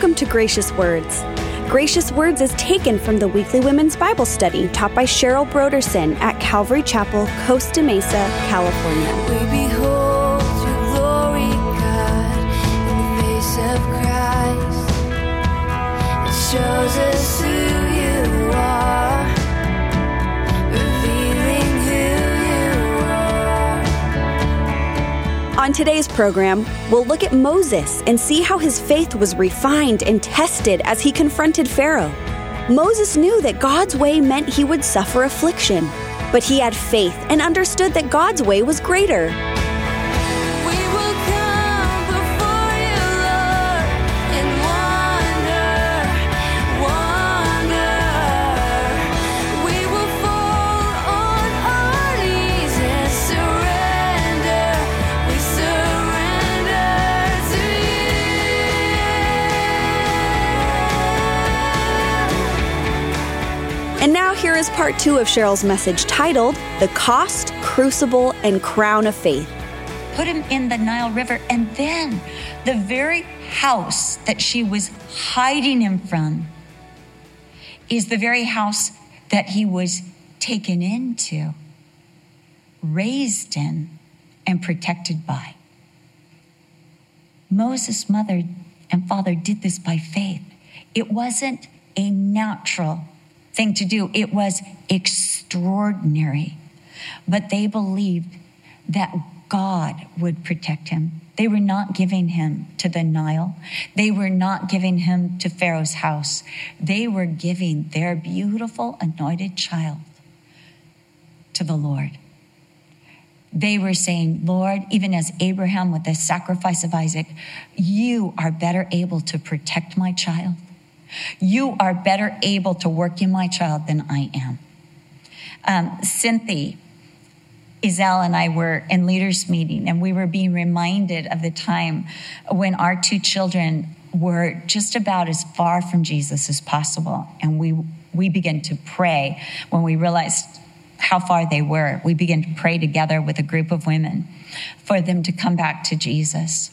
Welcome to Gracious Words. Gracious Words is taken from the weekly women's Bible study taught by Cheryl Brodersen at Calvary Chapel, Costa Mesa, California. We behold On today's program, we'll look at Moses and see how his faith was refined and tested as he confronted Pharaoh. Moses knew that God's way meant he would suffer affliction, but he had faith and understood that God's way was greater. Here is part two of Cheryl's message titled The Cost, Crucible, and Crown of Faith. put him in the Nile River, and then the very house that she was hiding him from is the very house that he was taken into, raised in, and protected by. Moses' mother and father did this by faith. It wasn't a natural thing to do, it was extraordinary. But they believed that God would protect him. They were not giving him to the Nile. They were not giving him to Pharaoh's house. They were giving their beautiful anointed child to the Lord. They were saying, Lord, even as Abraham with the sacrifice of Isaac, you are better able to protect my child. You are better able to work in my child than I am. Um, Cynthia Izell and I were in leaders meeting and we were being reminded of the time when our two children were just about as far from Jesus as possible. And we, we began to pray when we realized how far they were. We began to pray together with a group of women for them to come back to Jesus.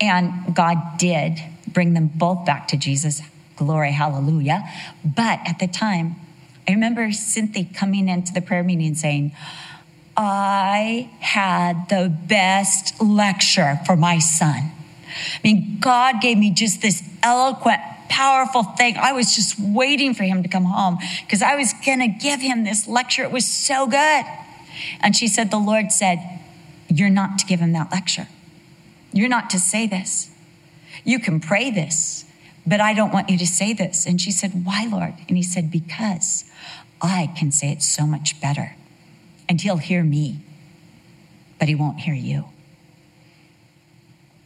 And God did bring them both back to Jesus. Glory, hallelujah. But at the time, I remember Cynthia coming into the prayer meeting saying, I had the best lecture for my son. I mean, God gave me just this eloquent, powerful thing. I was just waiting for him to come home because I was going to give him this lecture. It was so good. And she said, The Lord said, You're not to give him that lecture. You're not to say this. You can pray this, but I don't want you to say this. And she said, Why, Lord? And he said, Because I can say it so much better. And he'll hear me, but he won't hear you.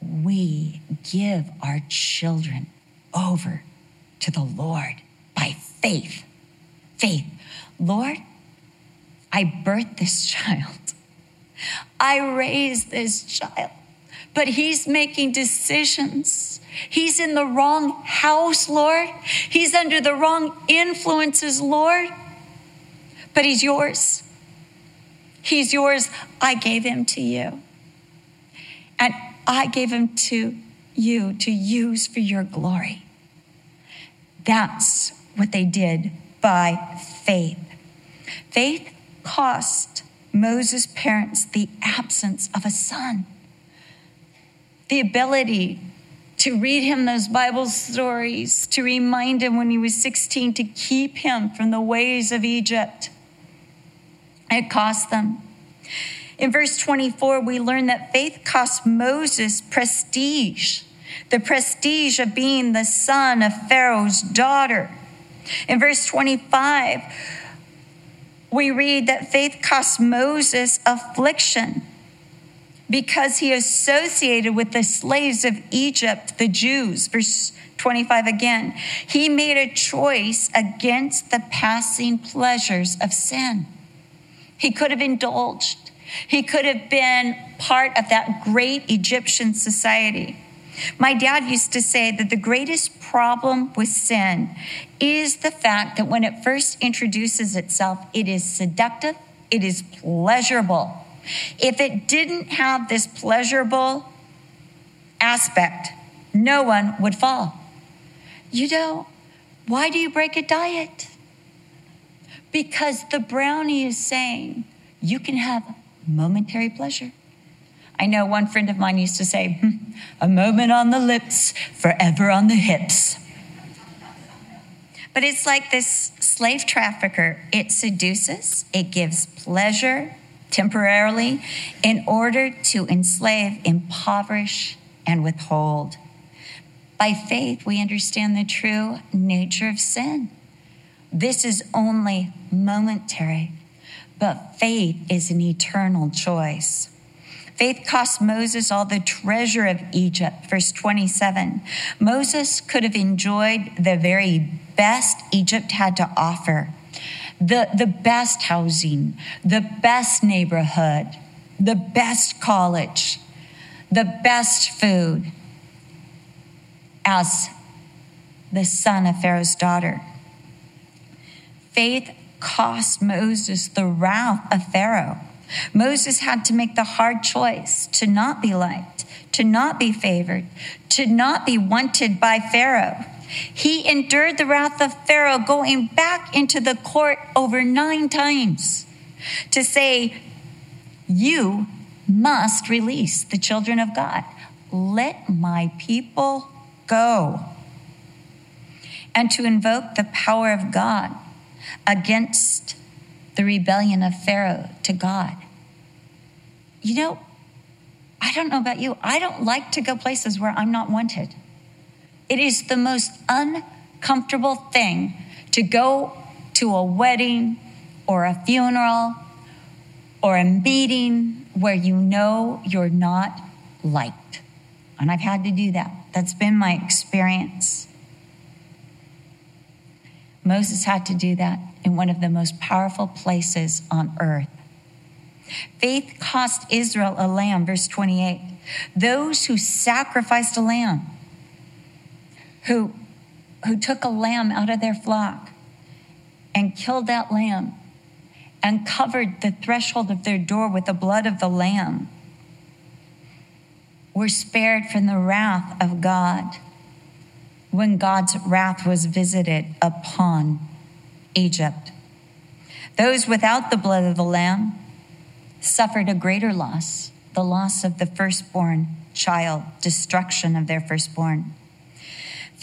We give our children over to the Lord by faith. Faith. Lord, I birthed this child. I raised this child, but he's making decisions. He's in the wrong house, Lord. He's under the wrong influences, Lord. But he's yours. He's yours. I gave him to you. And I gave him to you to use for your glory. That's what they did by faith. Faith cost Moses' parents the absence of a son, the ability to read him those Bible stories, to remind him when he was 16 to keep him from the ways of Egypt. It cost them. In verse 24, we learn that faith cost Moses prestige, the prestige of being the son of Pharaoh's daughter. In verse 25, we read that faith cost Moses affliction because he associated with the slaves of Egypt, the Jews. Verse 25 again. He made a choice against the passing pleasures of sin. He could have indulged. He could have been part of that great Egyptian society. My dad used to say that the greatest problem with sin is the fact that when it first introduces itself, it is seductive, it is pleasurable. If it didn't have this pleasurable aspect, no one would fall. You know, why do you break a diet? Because the brownie is saying you can have momentary pleasure. I know one friend of mine used to say, hmm, a moment on the lips, forever on the hips. But it's like this slave trafficker. It seduces, it gives pleasure temporarily in order to enslave, impoverish, and withhold. By faith, we understand the true nature of sin. This is only momentary, but faith is an eternal choice. Faith cost Moses all the treasure of Egypt. Verse 27. Moses could have enjoyed the very best Egypt had to offer the, the best housing, the best neighborhood, the best college, the best food as the son of Pharaoh's daughter. Faith cost Moses the wrath of Pharaoh. Moses had to make the hard choice to not be liked, to not be favored, to not be wanted by Pharaoh. He endured the wrath of Pharaoh going back into the court over nine times to say, You must release the children of God. Let my people go. And to invoke the power of God against the rebellion of Pharaoh to God. You know, I don't know about you. I don't like to go places where I'm not wanted. It is the most uncomfortable thing to go to a wedding or a funeral or a meeting where you know you're not liked. And I've had to do that. That's been my experience. Moses had to do that in one of the most powerful places on earth. Faith cost Israel a lamb, verse 28. Those who sacrificed a lamb, who, who took a lamb out of their flock and killed that lamb and covered the threshold of their door with the blood of the lamb, were spared from the wrath of God when God's wrath was visited upon Egypt. Those without the blood of the Lamb suffered a greater loss, the loss of the firstborn child, destruction of their firstborn.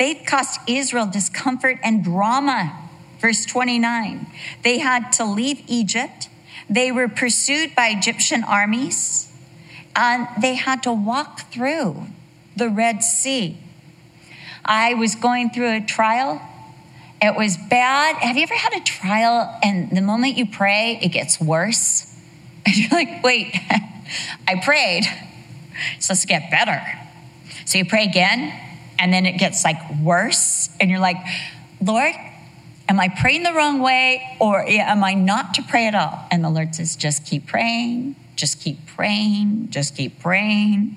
Faith cost Israel discomfort and drama. Verse 29 they had to leave Egypt, they were pursued by Egyptian armies, and they had to walk through the Red Sea. I was going through a trial. It was bad. Have you ever had a trial and the moment you pray, it gets worse? And you're like, wait, I prayed, so let's get better. So you pray again, and then it gets like worse, and you're like, Lord, am I praying the wrong way, or am I not to pray at all? And the Lord says, just keep praying, just keep praying, just keep praying.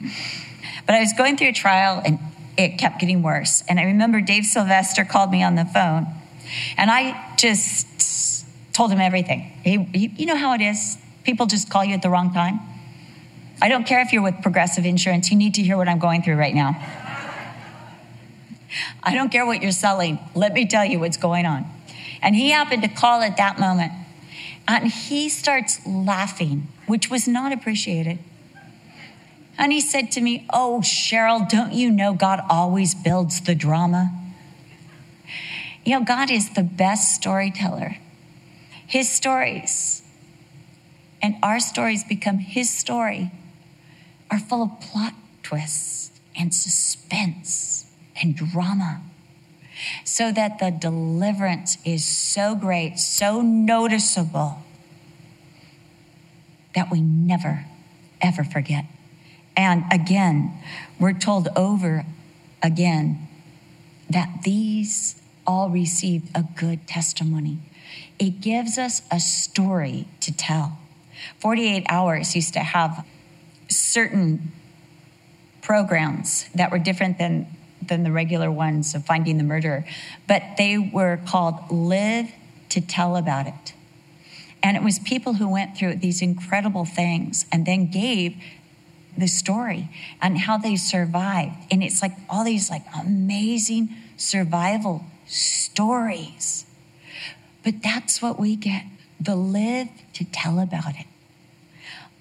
But I was going through a trial, and it kept getting worse. And I remember Dave Sylvester called me on the phone, and I just told him everything. He, he, you know how it is. People just call you at the wrong time. I don't care if you're with Progressive Insurance. You need to hear what I'm going through right now. I don't care what you're selling. Let me tell you what's going on. And he happened to call at that moment. And he starts laughing, which was not appreciated. And he said to me, Oh, Cheryl, don't you know God always builds the drama? You know, God is the best storyteller. His stories, and our stories become His story, are full of plot twists and suspense and drama. So that the deliverance is so great, so noticeable, that we never, ever forget. And again, we're told over again that these all received a good testimony. It gives us a story to tell. 48 Hours used to have certain programs that were different than, than the regular ones of finding the murderer, but they were called Live to Tell About It. And it was people who went through these incredible things and then gave the story and how they survived. And it's like all these like amazing survival stories. But that's what we get the live to tell about it.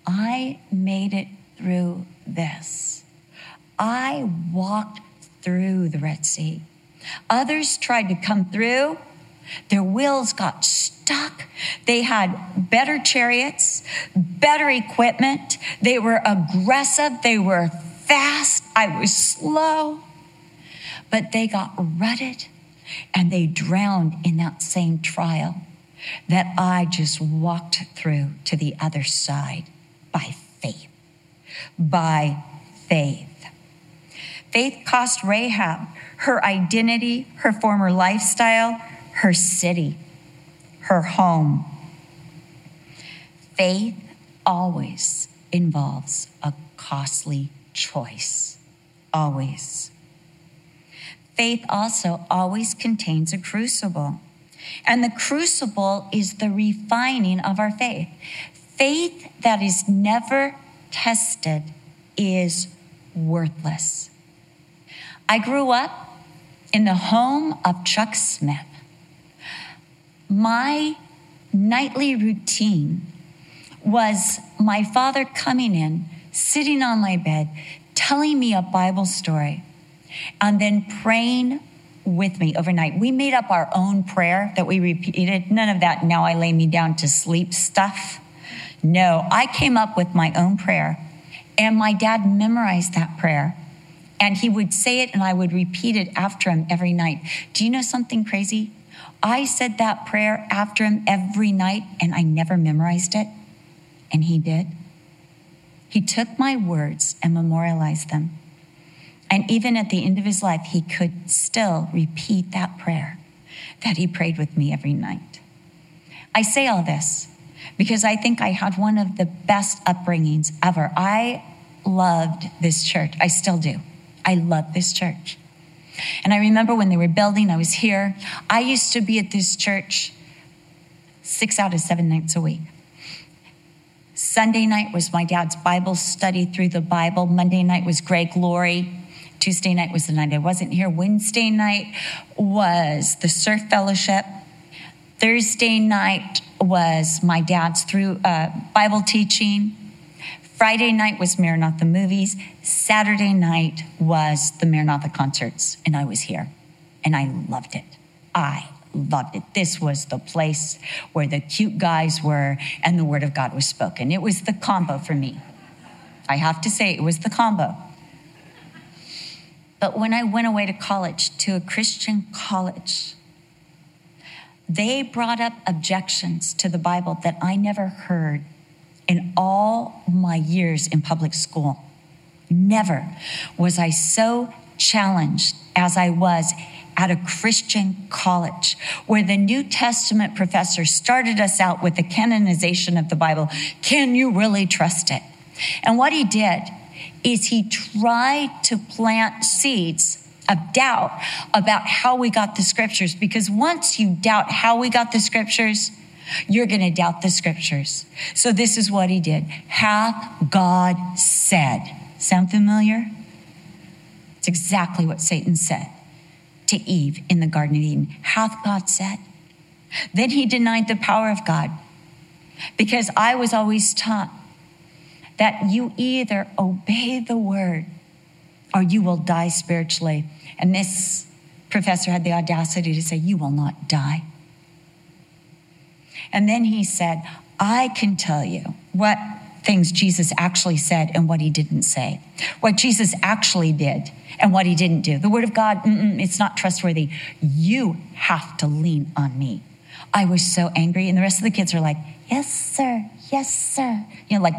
I made it through this. I walked through the Red Sea. Others tried to come through. Their wheels got stuck. They had better chariots, better equipment. They were aggressive. They were fast. I was slow. But they got rutted and they drowned in that same trial that I just walked through to the other side by faith. By faith. Faith cost Rahab her identity, her former lifestyle, her city, her home. Faith always involves a costly choice. Always. Faith also always contains a crucible. And the crucible is the refining of our faith. Faith that is never tested is worthless. I grew up in the home of Chuck Smith. My nightly routine was my father coming in, sitting on my bed, telling me a Bible story, and then praying with me overnight. We made up our own prayer that we repeated. None of that, now I lay me down to sleep stuff. No, I came up with my own prayer, and my dad memorized that prayer and he would say it and I would repeat it after him every night. Do you know something crazy? I said that prayer after him every night and I never memorized it. And he did. He took my words and memorialized them. And even at the end of his life, he could still repeat that prayer that he prayed with me every night. I say all this because I think I had one of the best upbringings ever. I loved this church. I still do. I love this church. And I remember when they were building, I was here. I used to be at this church six out of seven nights a week. Sunday night was my dad's Bible study through the Bible. Monday night was Greg Laurie. Tuesday night was the night I wasn't here. Wednesday night was the surf fellowship. Thursday night was my dad's through uh, Bible teaching. Friday night was Maranatha movies. Saturday night was the Maranatha concerts, and I was here, and I loved it. I loved it. This was the place where the cute guys were and the word of God was spoken. It was the combo for me. I have to say, it was the combo. But when I went away to college, to a Christian college, they brought up objections to the Bible that I never heard in all my years in public school. Never was I so challenged as I was at a Christian college where the New Testament professor started us out with the canonization of the Bible. Can you really trust it? And what he did is he tried to plant seeds of doubt about how we got the scriptures because once you doubt how we got the scriptures, you're going to doubt the scriptures. So this is what he did. Hath God said. Sound familiar? It's exactly what Satan said to Eve in the Garden of Eden. Hath God said? Then he denied the power of God because I was always taught that you either obey the word or you will die spiritually. And this professor had the audacity to say, You will not die. And then he said, I can tell you what things Jesus actually said and what he didn't say, what Jesus actually did and what he didn't do. The word of God, it's not trustworthy. You have to lean on me. I was so angry. And the rest of the kids are like, Yes, sir. Yes, sir. You know, like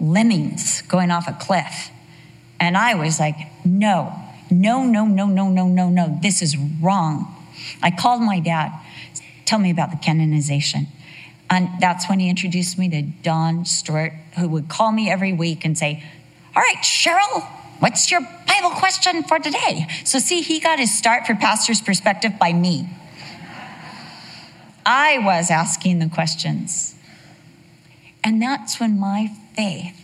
lemmings going off a cliff. And I was like, No, no, no, no, no, no, no, no. This is wrong. I called my dad Tell me about the canonization. And that's when he introduced me to Don Stewart, who would call me every week and say, All right, Cheryl, what's your Bible question for today? So, see, he got his start for pastor's perspective by me. I was asking the questions. And that's when my faith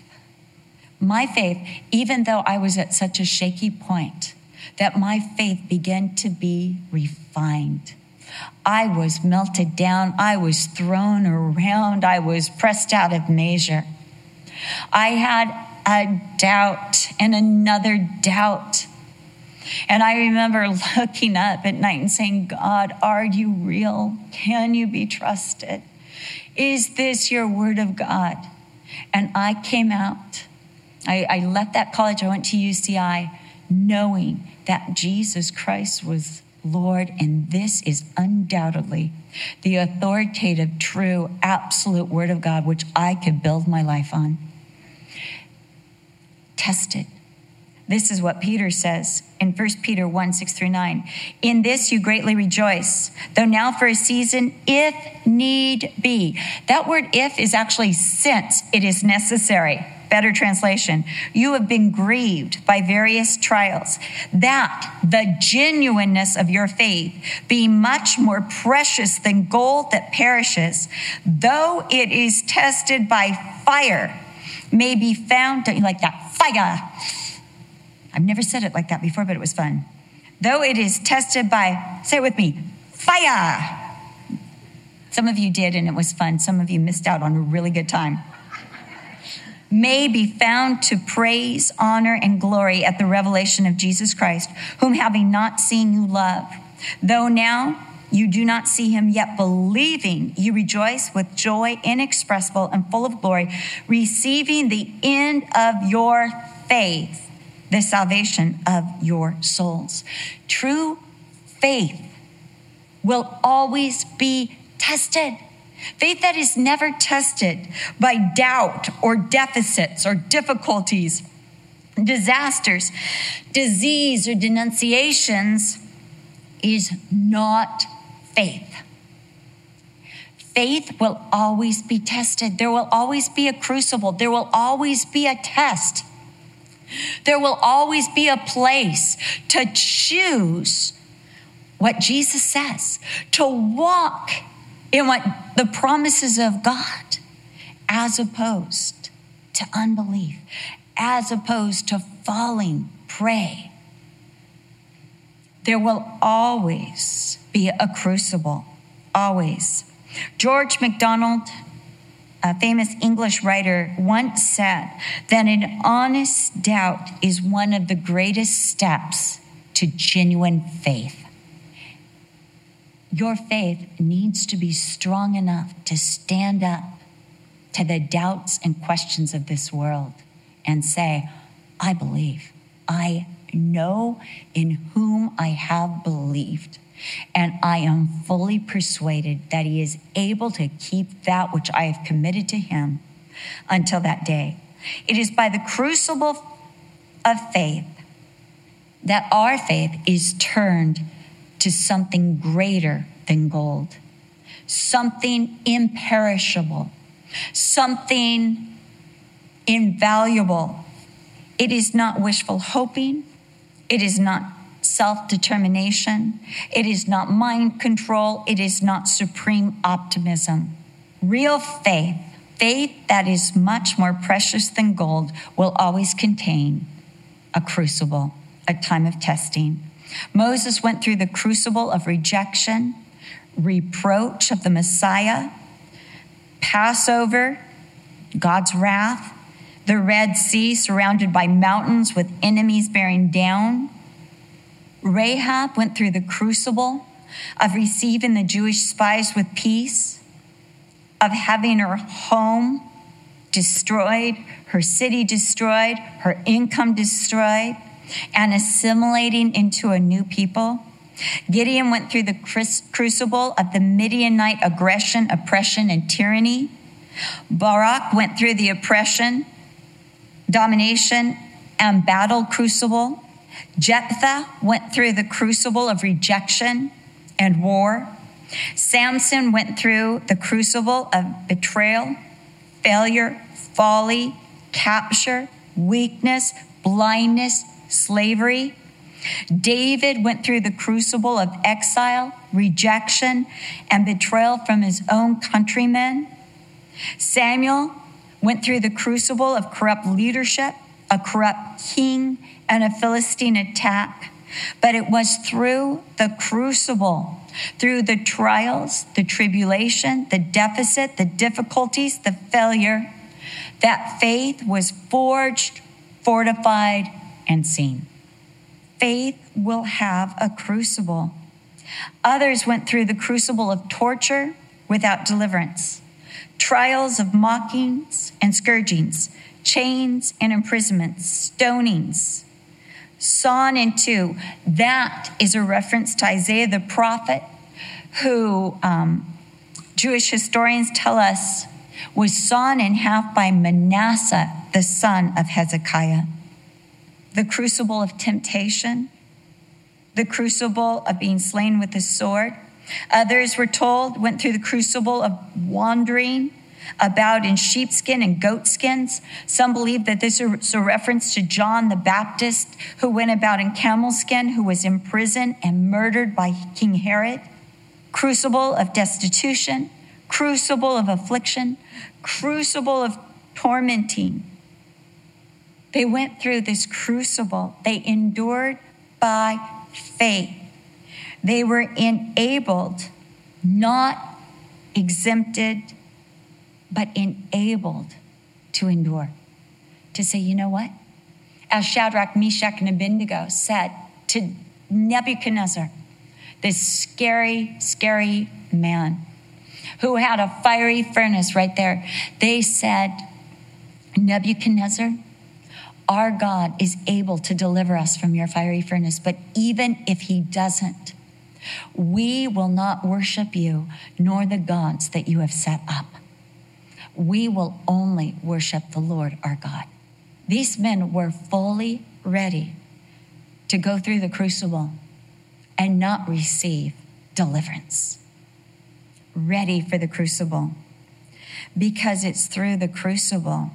My faith, even though I was at such a shaky point, that my faith began to be refined. I was melted down. I was thrown around. I was pressed out of measure. I had a doubt and another doubt. And I remember looking up at night and saying, God, are you real? Can you be trusted? Is this your word of God? And I came out. I, I left that college. I went to UCI knowing that Jesus Christ was Lord, and this is undoubtedly the authoritative, true, absolute word of God, which I could build my life on. Test it. This is what Peter says in 1 Peter 1 6 through 9. In this you greatly rejoice, though now for a season, if need be. That word if is actually since it is necessary. Better translation. You have been grieved by various trials, that the genuineness of your faith be much more precious than gold that perishes, though it is tested by fire, may be found, don't you like that? Fire. I've never said it like that before, but it was fun. Though it is tested by, say it with me, fire. Some of you did, and it was fun. Some of you missed out on a really good time may be found to praise, honor, and glory at the revelation of Jesus Christ, whom having not seen you love. Though now you do not see him, yet believing you rejoice with joy inexpressible and full of glory, receiving the end of your faith, the salvation of your souls. True faith will always be tested. Faith that is never tested by doubt or deficits or difficulties, disasters, disease, or denunciations is not faith. Faith will always be tested. There will always be a crucible. There will always be a test. There will always be a place to choose what Jesus says, to walk in what the promises of God, as opposed to unbelief, as opposed to falling prey. There will always be a crucible, always. George MacDonald, a famous English writer, once said that an honest doubt is one of the greatest steps to genuine faith. Your faith needs to be strong enough to stand up to the doubts and questions of this world and say, I believe. I know in whom I have believed. And I am fully persuaded that he is able to keep that which I have committed to him until that day. It is by the crucible of faith that our faith is turned to something greater than gold, something imperishable, something invaluable. It is not wishful hoping. It is not self determination. It is not mind control. It is not supreme optimism. Real faith, faith that is much more precious than gold, will always contain a crucible, a time of testing. Moses went through the crucible of rejection, reproach of the Messiah, Passover, God's wrath, the Red Sea surrounded by mountains with enemies bearing down. Rahab went through the crucible of receiving the Jewish spies with peace, of having her home destroyed, her city destroyed, her income destroyed and assimilating into a new people. Gideon went through the crucible of the Midianite aggression, oppression, and tyranny. Barak went through the oppression, domination, and battle crucible. Jephthah went through the crucible of rejection and war. Samson went through the crucible of betrayal, failure, folly, capture, weakness, blindness, slavery. David went through the crucible of exile, rejection, and betrayal from his own countrymen. Samuel went through the crucible of corrupt leadership, a corrupt king, and a Philistine attack. But it was through the crucible, through the trials, the tribulation, the deficit, the difficulties, the failure, that faith was forged, fortified, and seen. Faith will have a crucible. Others went through the crucible of torture without deliverance, trials of mockings and scourgings, chains and imprisonments, stonings, sawn in two. That is a reference to Isaiah the prophet, who um, Jewish historians tell us was sawn in half by Manasseh, the son of Hezekiah. The crucible of temptation, the crucible of being slain with the sword. Others were told went through the crucible of wandering about in sheepskin and goatskins. Some believe that this is a reference to John the Baptist, who went about in camel skin, who was imprisoned and murdered by King Herod. Crucible of destitution, crucible of affliction, crucible of tormenting. They went through this crucible. They endured by faith. They were enabled, not exempted but enabled to endure. To say, you know what? As Shadrach, Meshach, and Abednego said to Nebuchadnezzar, this scary, scary man who had a fiery furnace right there, they said, Nebuchadnezzar, our God is able to deliver us from your fiery furnace, but even if he doesn't, we will not worship you nor the gods that you have set up we will only worship the Lord our God. These men were fully ready to go through the crucible and not receive deliverance. Ready for the crucible. Because it's through the crucible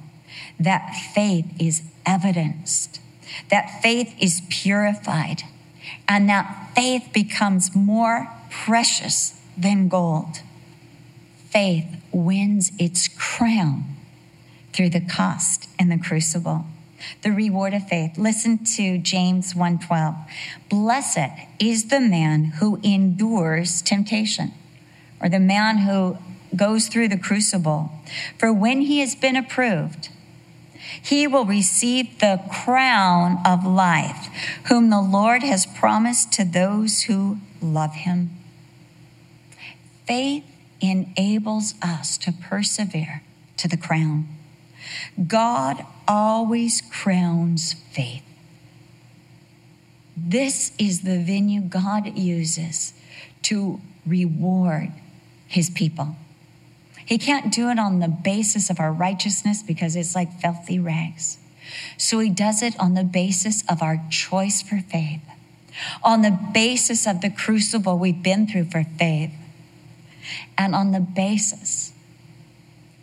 that faith is evidenced, that faith is purified, and that faith becomes more precious than gold. Faith wins its crown through the cost and the crucible the reward of faith. Listen to james 1.12 blessed is the man who endures temptation or the man who goes through the crucible. For when he has been approved he will receive the crown of life whom the lord has promised to those who love him faith enables us to persevere to the crown. God always crowns faith. This is the venue God uses to reward his people. He can't do it on the basis of our righteousness because it's like filthy rags. So he does it on the basis of our choice for faith, on the basis of the crucible we've been through for faith and on the basis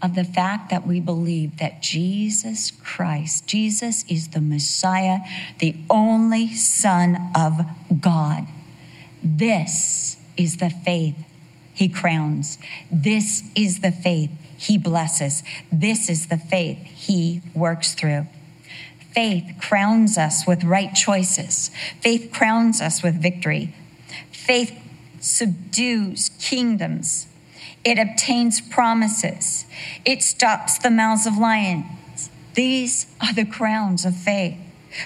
of the fact that we believe that Jesus Christ, Jesus is the Messiah, the only Son of God. This is the faith he crowns. This is the faith he blesses. This is the faith he works through. Faith crowns us with right choices. Faith crowns us with victory. Faith subdues kingdoms. It obtains promises. It stops the mouths of lions. These are the crowns of faith.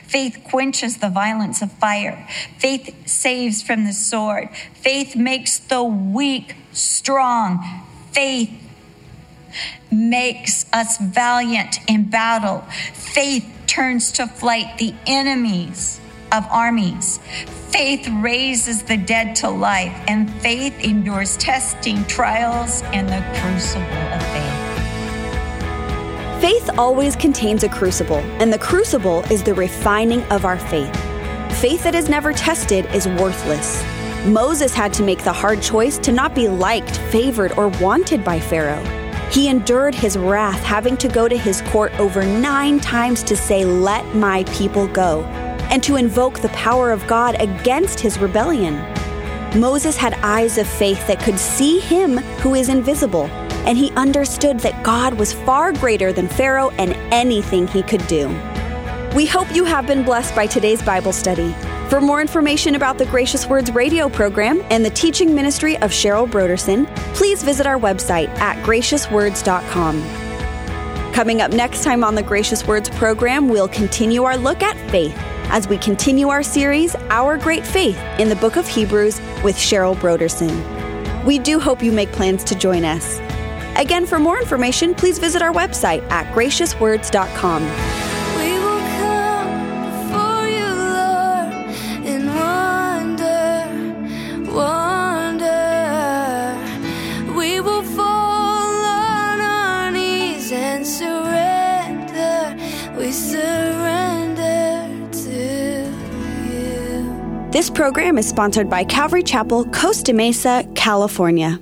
Faith quenches the violence of fire. Faith saves from the sword. Faith makes the weak strong. Faith makes us valiant in battle. Faith turns to flight the enemies of armies. Faith raises the dead to life, and faith endures testing, trials, and the crucible of faith. Faith always contains a crucible, and the crucible is the refining of our faith. Faith that is never tested is worthless. Moses had to make the hard choice to not be liked, favored, or wanted by Pharaoh. He endured his wrath, having to go to his court over nine times to say, Let my people go and to invoke the power of God against his rebellion. Moses had eyes of faith that could see him who is invisible, and he understood that God was far greater than Pharaoh and anything he could do. We hope you have been blessed by today's Bible study. For more information about the Gracious Words radio program and the teaching ministry of Cheryl Brodersen, please visit our website at graciouswords.com. Coming up next time on the Gracious Words program, we'll continue our look at faith as we continue our series, Our Great Faith, in the book of Hebrews with Cheryl Brodersen. We do hope you make plans to join us. Again, for more information, please visit our website at graciouswords.com. We will come before you, Lord, in wonder, wonder. We will fall on our knees and surrender. We surrender to you. This program is sponsored by Calvary Chapel, Costa Mesa, California.